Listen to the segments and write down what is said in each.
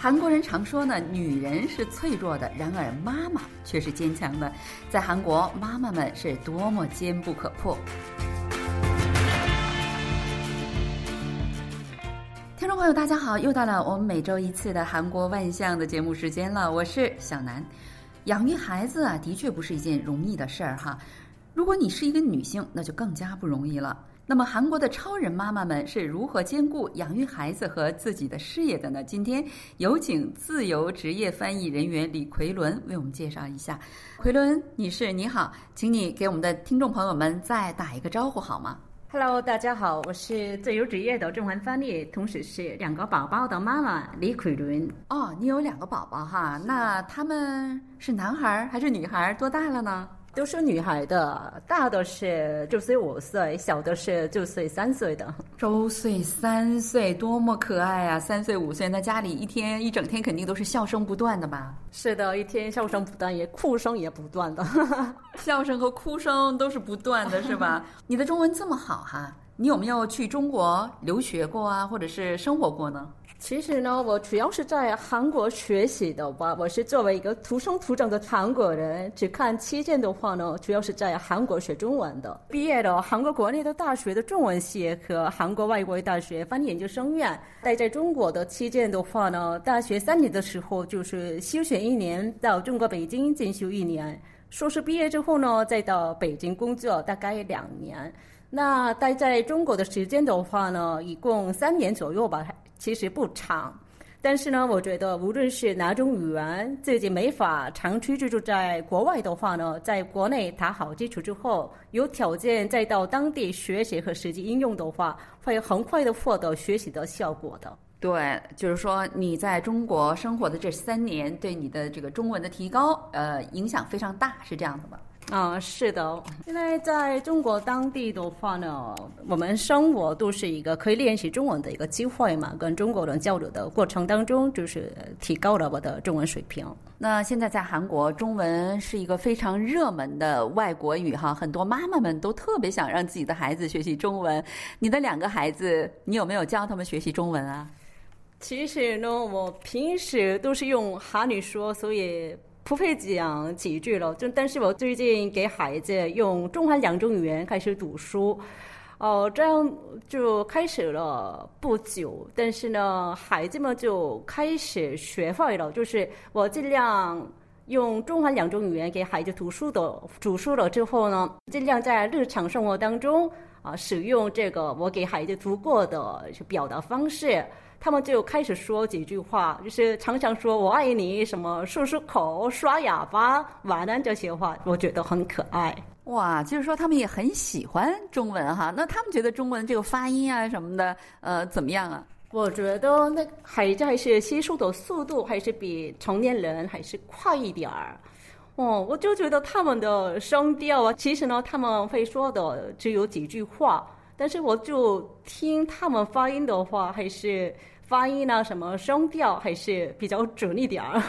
韩国人常说呢，女人是脆弱的，然而妈妈却是坚强的。在韩国，妈妈们是多么坚不可破。听众朋友，大家好，又到了我们每周一次的韩国万象的节目时间了，我是小南。养育孩子啊，的确不是一件容易的事儿哈。如果你是一个女性，那就更加不容易了。那么，韩国的超人妈妈们是如何兼顾养育孩子和自己的事业的呢？今天有请自由职业翻译人员李奎伦为我们介绍一下。奎伦女士，你好，请你给我们的听众朋友们再打一个招呼好吗？Hello，大家好，我是自由职业的中文翻译，同时是两个宝宝的妈妈李奎伦。哦，你有两个宝宝哈？那他们是男孩还是女孩？多大了呢？都是女孩的，大的是周岁五岁，小的是周岁三岁的。周岁三岁，多么可爱啊！三岁五岁，那家里一天一整天肯定都是笑声不断的吧？是的，一天笑声不断，也哭声也不断的，笑声和哭声都是不断的，是吧？你的中文这么好哈，你有没有去中国留学过啊，或者是生活过呢？其实呢，我主要是在韩国学习的吧。我是作为一个土生土长的韩国人，只看期间的话呢，主要是在韩国学中文的。毕业了韩国国内的大学的中文系和韩国外国语大学翻译研究生院。待在中国的期间的话呢，大学三年的时候就是休学一年，到中国北京进修一年。硕士毕业之后呢，再到北京工作大概两年。那待在中国的时间的话呢，一共三年左右吧。其实不长，但是呢，我觉得无论是哪种语言，自己没法长期居住在国外的话呢，在国内打好基础之后，有条件再到当地学习和实际应用的话，会很快的获得学习的效果的。对，就是说你在中国生活的这三年，对你的这个中文的提高，呃，影响非常大，是这样的吗？啊，是的，现在在中国当地的话呢，我们生活都是一个可以练习中文的一个机会嘛。跟中国人交流的过程当中，就是提高了我的中文水平。那现在在韩国，中文是一个非常热门的外国语哈，很多妈妈们都特别想让自己的孩子学习中文。你的两个孩子，你有没有教他们学习中文啊？其实呢，我平时都是用韩语说，所以。不会讲几句了，就但是我最近给孩子用中韩两种语言开始读书，哦，这样就开始了不久，但是呢，孩子们就开始学会了，就是我尽量用中韩两种语言给孩子读书的读书了之后呢，尽量在日常生活当中啊使用这个我给孩子读过的表达方式。他们就开始说几句话，就是常常说“我爱你”什么漱漱口、刷牙吧、晚安这些话，我觉得很可爱。哇，就是说他们也很喜欢中文哈。那他们觉得中文这个发音啊什么的，呃，怎么样啊？我觉得那孩子还是吸收的速度还是比成年人还是快一点儿。哦，我就觉得他们的声调啊，其实呢，他们会说的只有几句话。但是我就听他们发音的话，还是发音呢，什么声调还是比较准一点儿。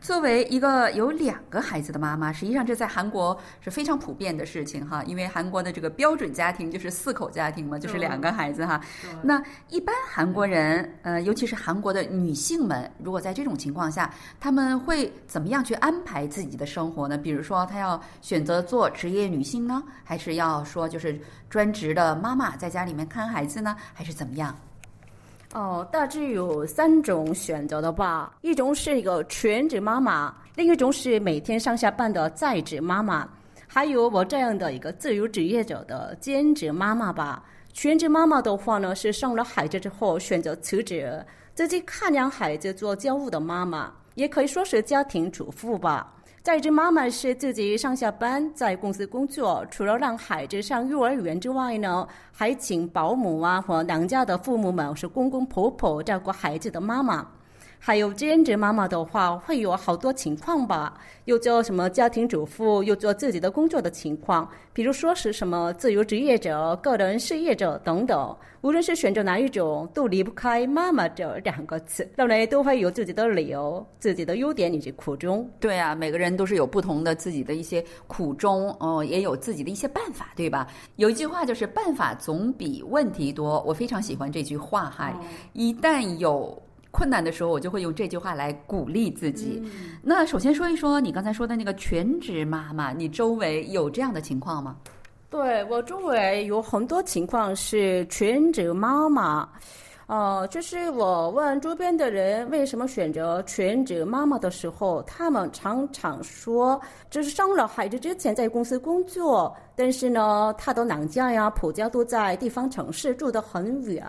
作为一个有两个孩子的妈妈，实际上这在韩国是非常普遍的事情哈。因为韩国的这个标准家庭就是四口家庭嘛，就是两个孩子哈。那一般韩国人，呃，尤其是韩国的女性们，如果在这种情况下，他们会怎么样去安排自己的生活呢？比如说，她要选择做职业女性呢，还是要说就是专职的妈妈在家里面看孩子呢，还是怎么样？哦，大致有三种选择的吧。一种是一个全职妈妈，另一种是每天上下班的在职妈妈，还有我这样的一个自由职业者的兼职妈妈吧。全职妈妈的话呢，是生了孩子之后选择辞职，自己看养孩子做家务的妈妈，也可以说是家庭主妇吧。在职妈妈是自己上下班在公司工作，除了让孩子上幼儿园之外呢，还请保姆啊和娘家的父母们是公公婆婆照顾孩子的妈妈。还有兼职妈妈的话，会有好多情况吧，又做什么家庭主妇，又做自己的工作的情况，比如说是什么自由职业者、个人事业者等等。无论是选择哪一种，都离不开“妈妈”这两个词。当然，都会有自己的理由、自己的优点以及苦衷。对啊，每个人都是有不同的自己的一些苦衷，哦，也有自己的一些办法，对吧？有一句话就是“办法总比问题多”，我非常喜欢这句话哈。一旦有困难的时候，我就会用这句话来鼓励自己。那首先说一说你刚才说的那个全职妈妈，你周围有这样的情况吗？对我周围有很多情况是全职妈妈。哦，就是我问周边的人为什么选择全职妈妈的时候，他们常常说，就是生了孩子之前在公司工作，但是呢，他的娘家呀、婆家都在地方城市，住得很远，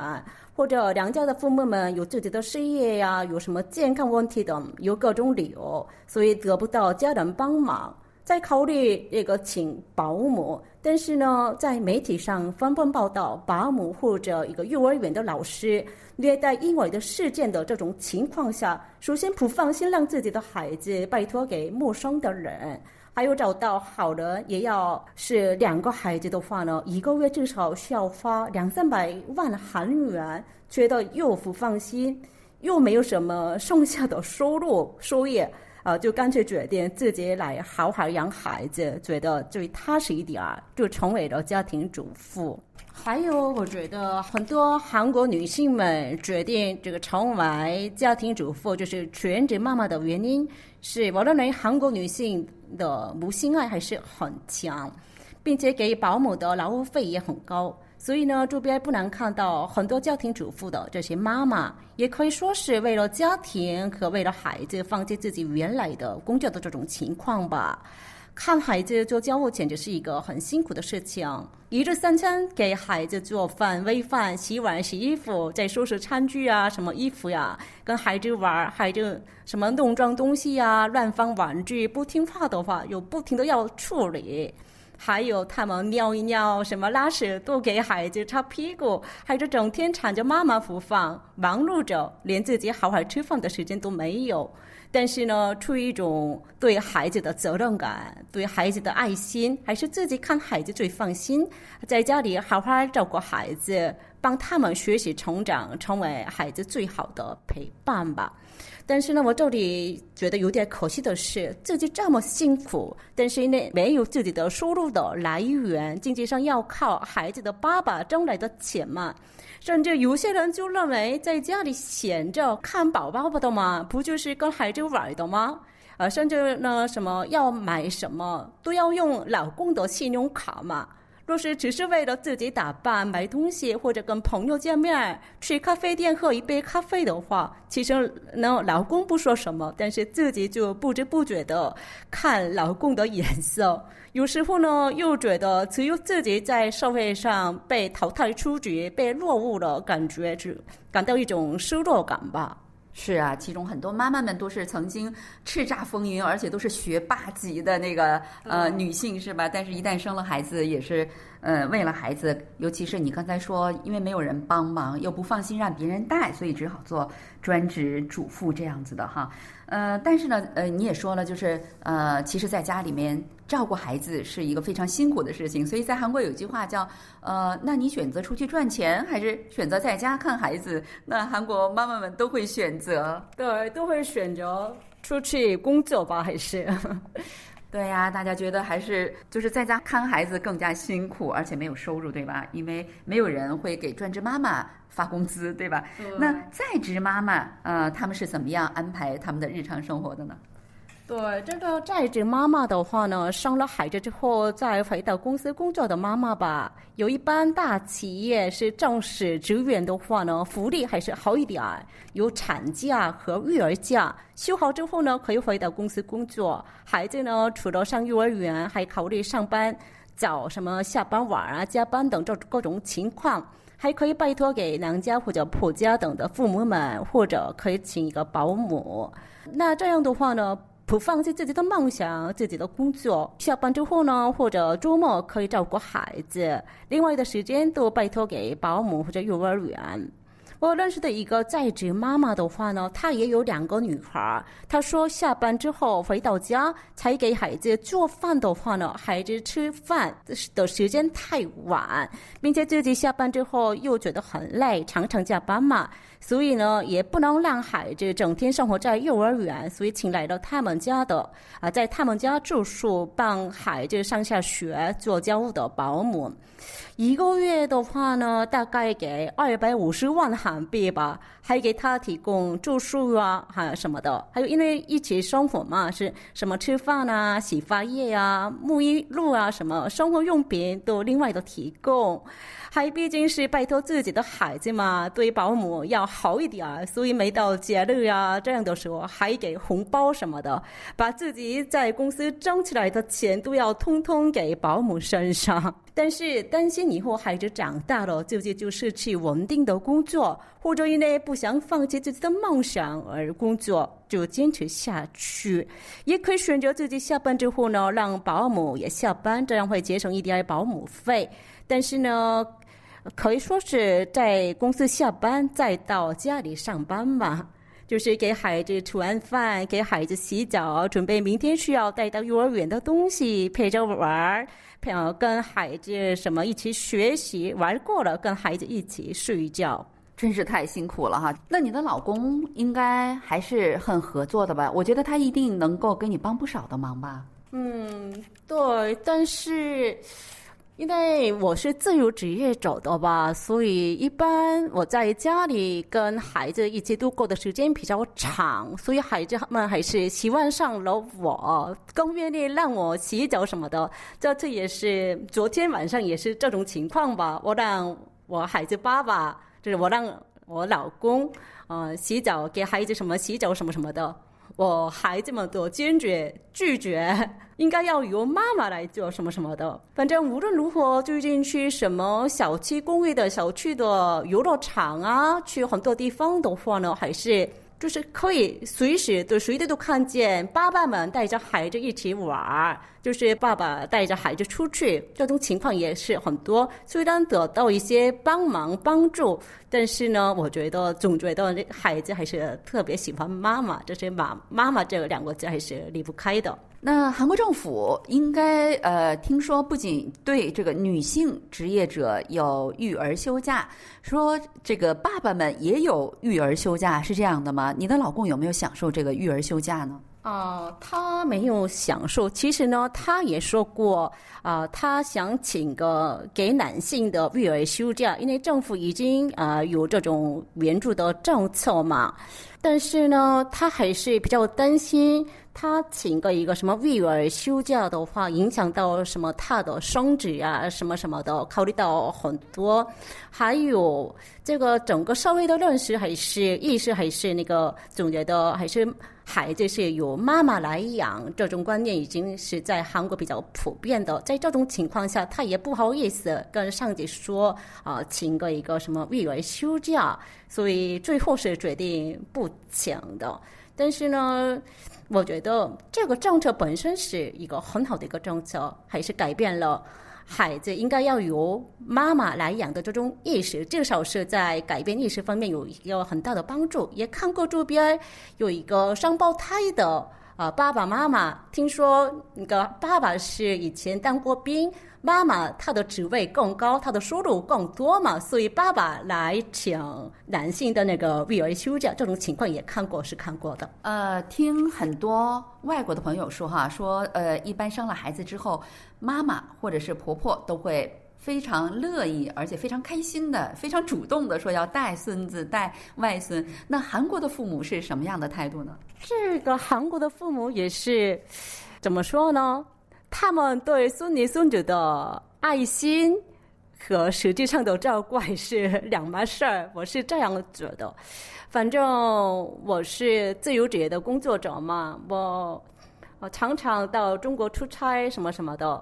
或者娘家的父母们有自己的事业呀，有什么健康问题等，有各种理由，所以得不到家人帮忙。在考虑这个请保姆，但是呢，在媒体上纷纷报道保姆或者一个幼儿园的老师虐待婴儿的事件的这种情况下，首先不放心让自己的孩子拜托给陌生的人，还有找到好的，也要是两个孩子的话呢，一个月至少需要花两三百万韩元，觉得又不放心，又没有什么剩下的收入收益。呃，就干脆决定自己来好好养孩子，觉得最踏实一点儿，就成为了家庭主妇。还有，我觉得很多韩国女性们决定这个成为家庭主妇，就是全职妈妈的原因，是我认为韩国女性的母性爱还是很强，并且给保姆的劳务费也很高。所以呢，周边不难看到很多家庭主妇的这些妈妈，也可以说是为了家庭和为了孩子放弃自己原来的工作的这种情况吧。看孩子做家务简直是一个很辛苦的事情，一日三餐给孩子做饭、喂饭、洗碗、洗衣服，再收拾餐具啊、什么衣服呀，跟孩子玩，孩子什么弄脏东西呀、乱放玩具、不听话的话，又不停的要处理。还有他们尿一尿、什么拉屎都给孩子擦屁股，孩子整天缠着妈妈不放，忙碌着，连自己好好吃饭的时间都没有。但是呢，出于一种对孩子的责任感、对孩子的爱心，还是自己看孩子最放心，在家里好好照顾孩子，帮他们学习成长，成为孩子最好的陪伴吧。但是呢，我这里觉得有点可惜的是，自己这么辛苦，但是呢没有自己的收入的来源，经济上要靠孩子的爸爸挣来的钱嘛。甚至有些人就认为，在家里闲着看宝宝的嘛，不就是跟孩子玩的吗？啊，甚至呢，什么要买什么都要用老公的信用卡嘛。若是只是为了自己打扮、买东西，或者跟朋友见面、去咖啡店喝一杯咖啡的话，其实呢，老公不说什么，但是自己就不知不觉的看老公的眼色。有时候呢，又觉得只有自己在社会上被淘汰出局、被落伍了，感觉就感到一种失落感吧。是啊，其中很多妈妈们都是曾经叱咤风云，而且都是学霸级的那个呃女性，是吧？但是，一旦生了孩子，也是呃为了孩子，尤其是你刚才说，因为没有人帮忙，又不放心让别人带，所以只好做专职主妇这样子的哈。呃，但是呢，呃，你也说了，就是呃，其实在家里面照顾孩子是一个非常辛苦的事情，所以在韩国有句话叫，呃，那你选择出去赚钱，还是选择在家看孩子？那韩国妈妈们都会选择，对，都会选择出去工作吧，还是？对呀，大家觉得还是就是在家看孩子更加辛苦，而且没有收入，对吧？因为没有人会给专职妈妈发工资，对吧？那在职妈妈，呃，他们是怎么样安排他们的日常生活的呢？对这个在职妈妈的话呢，生了孩子之后再回到公司工作的妈妈吧，有一般大企业是正式职员的话呢，福利还是好一点，有产假和育儿假，休好之后呢，可以回到公司工作。孩子呢，除了上幼儿园，还考虑上班早什么下班晚啊，加班等这各种情况，还可以拜托给娘家或者婆家等的父母们，或者可以请一个保姆。那这样的话呢？不放弃自己的梦想，自己的工作。下班之后呢，或者周末可以照顾孩子，另外的时间都拜托给保姆或者幼儿园。我认识的一个在职妈妈的话呢，她也有两个女孩。她说下班之后回到家才给孩子做饭的话呢，孩子吃饭的时间太晚，并且自己下班之后又觉得很累，常常加班嘛，所以呢也不能让孩子整天生活在幼儿园，所以请来了他们家的啊，在他们家住宿，帮孩子上下学，做家务的保姆。一个月的话呢，大概给二百五十万韩。币吧，还给他提供住宿啊，还有什么的。还有因为一起生活嘛，是什么吃饭啊、洗发液啊、沐浴露啊，什么生活用品都另外的提供。还毕竟是拜托自己的孩子嘛，对保姆要好一点，所以每到节日啊这样的时候，还给红包什么的，把自己在公司挣起来的钱都要通通给保姆身上。但是担心以后孩子长大了，自己就失去稳定的工作，或者因为不想放弃自己的梦想而工作，就坚持下去。也可以选择自己下班之后呢，让保姆也下班，这样会节省一点保姆费。但是呢。可以说是在公司下班，再到家里上班吧，就是给孩子吃完饭，给孩子洗澡，准备明天需要带到幼儿园的东西，陪着玩儿，陪跟孩子什么一起学习，玩过了跟孩子一起睡觉，真是太辛苦了哈。那你的老公应该还是很合作的吧？我觉得他一定能够给你帮不少的忙吧。嗯，对，但是。因为我是自由职业者的吧，所以一般我在家里跟孩子一起度过的时间比较长，所以孩子们还是喜欢上了我，更愿意让我洗澡什么的。这次也是昨天晚上也是这种情况吧，我让我孩子爸爸，就是我让我老公，呃，洗澡给孩子什么洗澡什么什么的。我孩子们都坚决拒绝，应该要由妈妈来做什么什么的。反正无论如何，最近去什么小区公寓的小区的游乐场啊，去很多地方的话呢，还是。就是可以随时都随地都看见爸爸们带着孩子一起玩儿，就是爸爸带着孩子出去，这种情况也是很多。虽然得到一些帮忙帮助，但是呢，我觉得总觉得孩子还是特别喜欢妈妈，这些妈妈妈这两个字还是离不开的。那韩国政府应该呃，听说不仅对这个女性职业者有育儿休假，说这个爸爸们也有育儿休假，是这样的吗？你的老公有没有享受这个育儿休假呢？啊，他没有享受。其实呢，他也说过啊，他想请个给男性的育儿休假，因为政府已经啊有这种援助的政策嘛。但是呢，他还是比较担心。他请个一个什么育儿休假的话，影响到什么他的升职啊，什么什么的，考虑到很多。还有这个整个社会的认识还是意识还是那个总觉得还是孩子是由妈妈来养，这种观念已经是在韩国比较普遍的。在这种情况下，他也不好意思跟上级说啊，请个一个什么育儿休假，所以最后是决定不请的。但是呢。我觉得这个政策本身是一个很好的一个政策，还是改变了孩子应该要由妈妈来养的这种意识，至少是在改变意识方面有一个很大的帮助。也看过周边有一个双胞胎的啊爸爸妈妈，听说那个爸爸是以前当过兵。妈妈她的职位更高，她的收入更多嘛，所以爸爸来请男性的那个育儿休假，这种情况也看过是看过的。呃，听很多外国的朋友说哈，说呃，一般生了孩子之后，妈妈或者是婆婆都会非常乐意，而且非常开心的，非常主动的说要带孙子、带外孙。那韩国的父母是什么样的态度呢？这个韩国的父母也是怎么说呢？他们对孙女孙子的爱心和实际上的照顾是两码事儿，我是这样觉得。反正我是自由职业的工作者嘛，我我常常到中国出差什么什么的，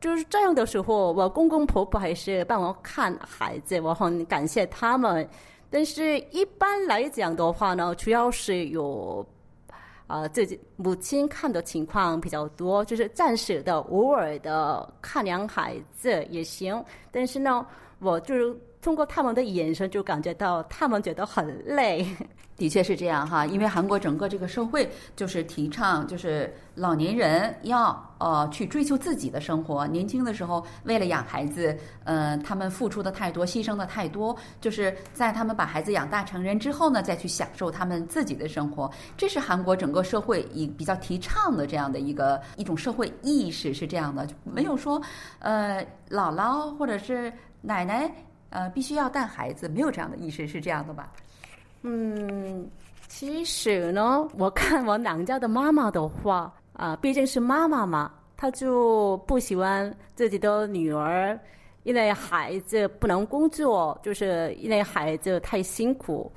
就是这样的时候，我公公婆婆还是帮我看孩子，我很感谢他们。但是一般来讲的话呢，主要是有。啊，自己母亲看的情况比较多，就是暂时的、偶尔的看两孩子也行。但是呢，我就是通过他们的眼神，就感觉到他们觉得很累。的确是这样哈，因为韩国整个这个社会就是提倡，就是老年人要呃去追求自己的生活。年轻的时候为了养孩子，呃，他们付出的太多，牺牲的太多，就是在他们把孩子养大成人之后呢，再去享受他们自己的生活。这是韩国整个社会以比较提倡的这样的一个一种社会意识是这样的，就没有说呃姥姥或者是奶奶。呃，必须要带孩子，没有这样的意识，是这样的吧？嗯，其实呢，我看我娘家的妈妈的话，啊，毕竟是妈妈嘛，她就不喜欢自己的女儿，因为孩子不能工作，就是因为孩子太辛苦，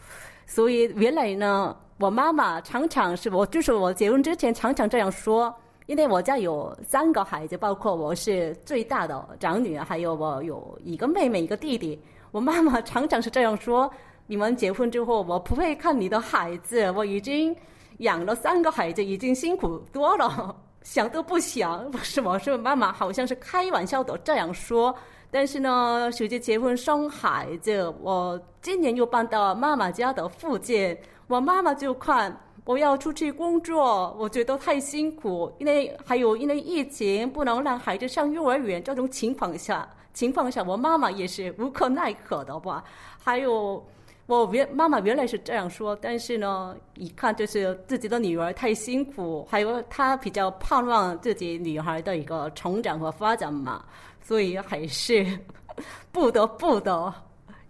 所以原来呢，我妈妈常常是我，就是我结婚之前常常这样说，因为我家有三个孩子，包括我是最大的长女，还有我有一个妹妹一个弟弟，我妈妈常常是这样说。你们结婚之后，我不会看你的孩子。我已经养了三个孩子，已经辛苦多了，想都不想。不是，我说妈妈好像是开玩笑的这样说。但是呢，随着结婚生孩子，我今年又搬到妈妈家的附近，我妈妈就看我要出去工作，我觉得太辛苦，因为还有因为疫情不能让孩子上幼儿园这种情况下，情况下我妈妈也是无可奈何的吧。还有。我原妈妈原来是这样说，但是呢，一看就是自己的女儿太辛苦，还有她比较盼望自己女孩的一个成长和发展嘛，所以还是 不得不的，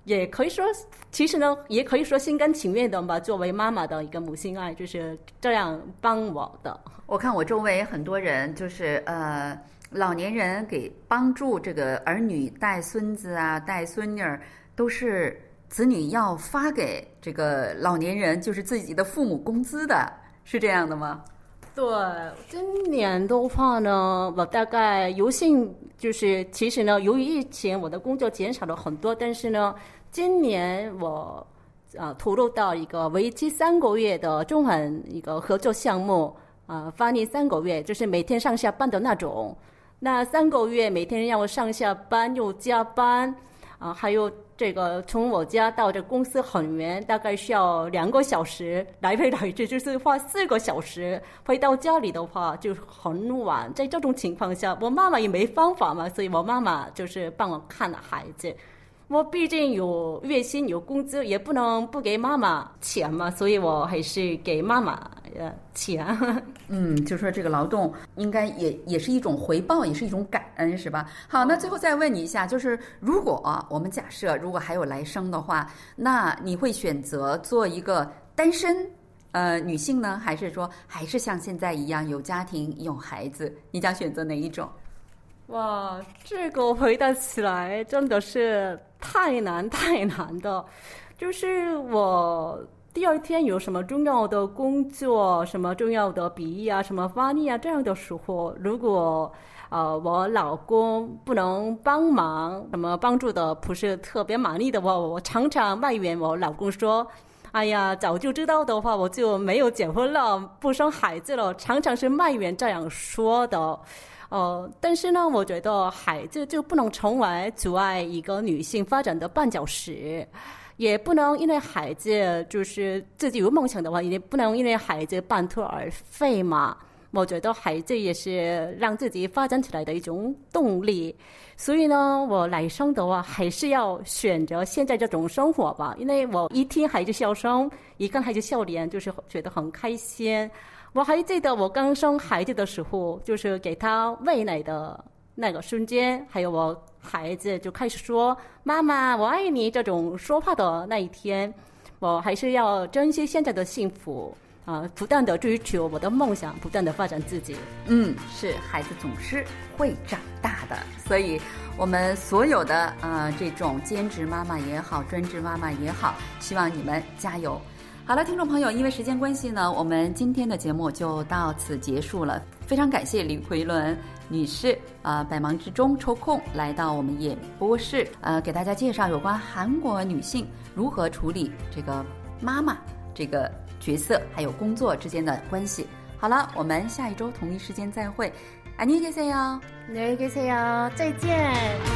也可以说，其实呢，也可以说心甘情愿的吧。作为妈妈的一个母性爱，就是这样帮我的。我看我周围很多人，就是呃，老年人给帮助这个儿女带孙子啊、带孙女儿，都是。子女要发给这个老年人，就是自己的父母工资的，是这样的吗？对，今年的话呢，我大概有幸就是，其实呢，由于疫情，我的工作减少了很多，但是呢，今年我啊投入到一个为期三个月的中韩一个合作项目啊，翻译三个月，就是每天上下班的那种。那三个月每天让我上下班又加班啊，还有。这个从我家到这公司很远，大概需要两个小时来回来去，就是花四个小时。回到家里的话就很晚，在这种情况下，我妈妈也没方法嘛，所以我妈妈就是帮我看了孩子。我毕竟有月薪有工资，也不能不给妈妈钱嘛，所以我还是给妈妈呃钱。嗯，就说这个劳动应该也也是一种回报，也是一种感恩，是吧？好，那最后再问你一下，就是如果我们假设如果还有来生的话，那你会选择做一个单身呃女性呢，还是说还是像现在一样有家庭有孩子？你将选择哪一种？哇，这个回答起来真的是太难太难的。就是我第二天有什么重要的工作、什么重要的笔译啊、什么翻译啊这样的时候，如果呃我老公不能帮忙，什么帮助的不是特别满意的话，我常常埋怨我老公说：“哎呀，早就知道的话，我就没有结婚了，不生孩子了。”常常是埋怨这样说的。哦，但是呢，我觉得孩子就不能成为阻碍一个女性发展的绊脚石，也不能因为孩子就是自己有梦想的话，也不能因为孩子半途而废嘛。我觉得孩子也是让自己发展起来的一种动力，所以呢，我来生的话还是要选择现在这种生活吧，因为我一听孩子笑声，一看孩子笑脸，就是觉得很开心。我还记得我刚生孩子的时候，就是给他喂奶的那个瞬间，还有我孩子就开始说“妈妈，我爱你”这种说话的那一天，我还是要珍惜现在的幸福啊，不断的追求我的梦想，不断的发展自己。嗯，是孩子总是会长大的，所以我们所有的啊这种兼职妈妈也好，专职妈妈也好，希望你们加油。好了，听众朋友，因为时间关系呢，我们今天的节目就到此结束了。非常感谢李奎伦女士啊，百忙之中抽空来到我们演播室，呃，给大家介绍有关韩国女性如何处理这个妈妈这个角色还有工作之间的关系。好了，我们下一周同一时间再会，안녕히계세 요， 안녕히계세 요， 再见。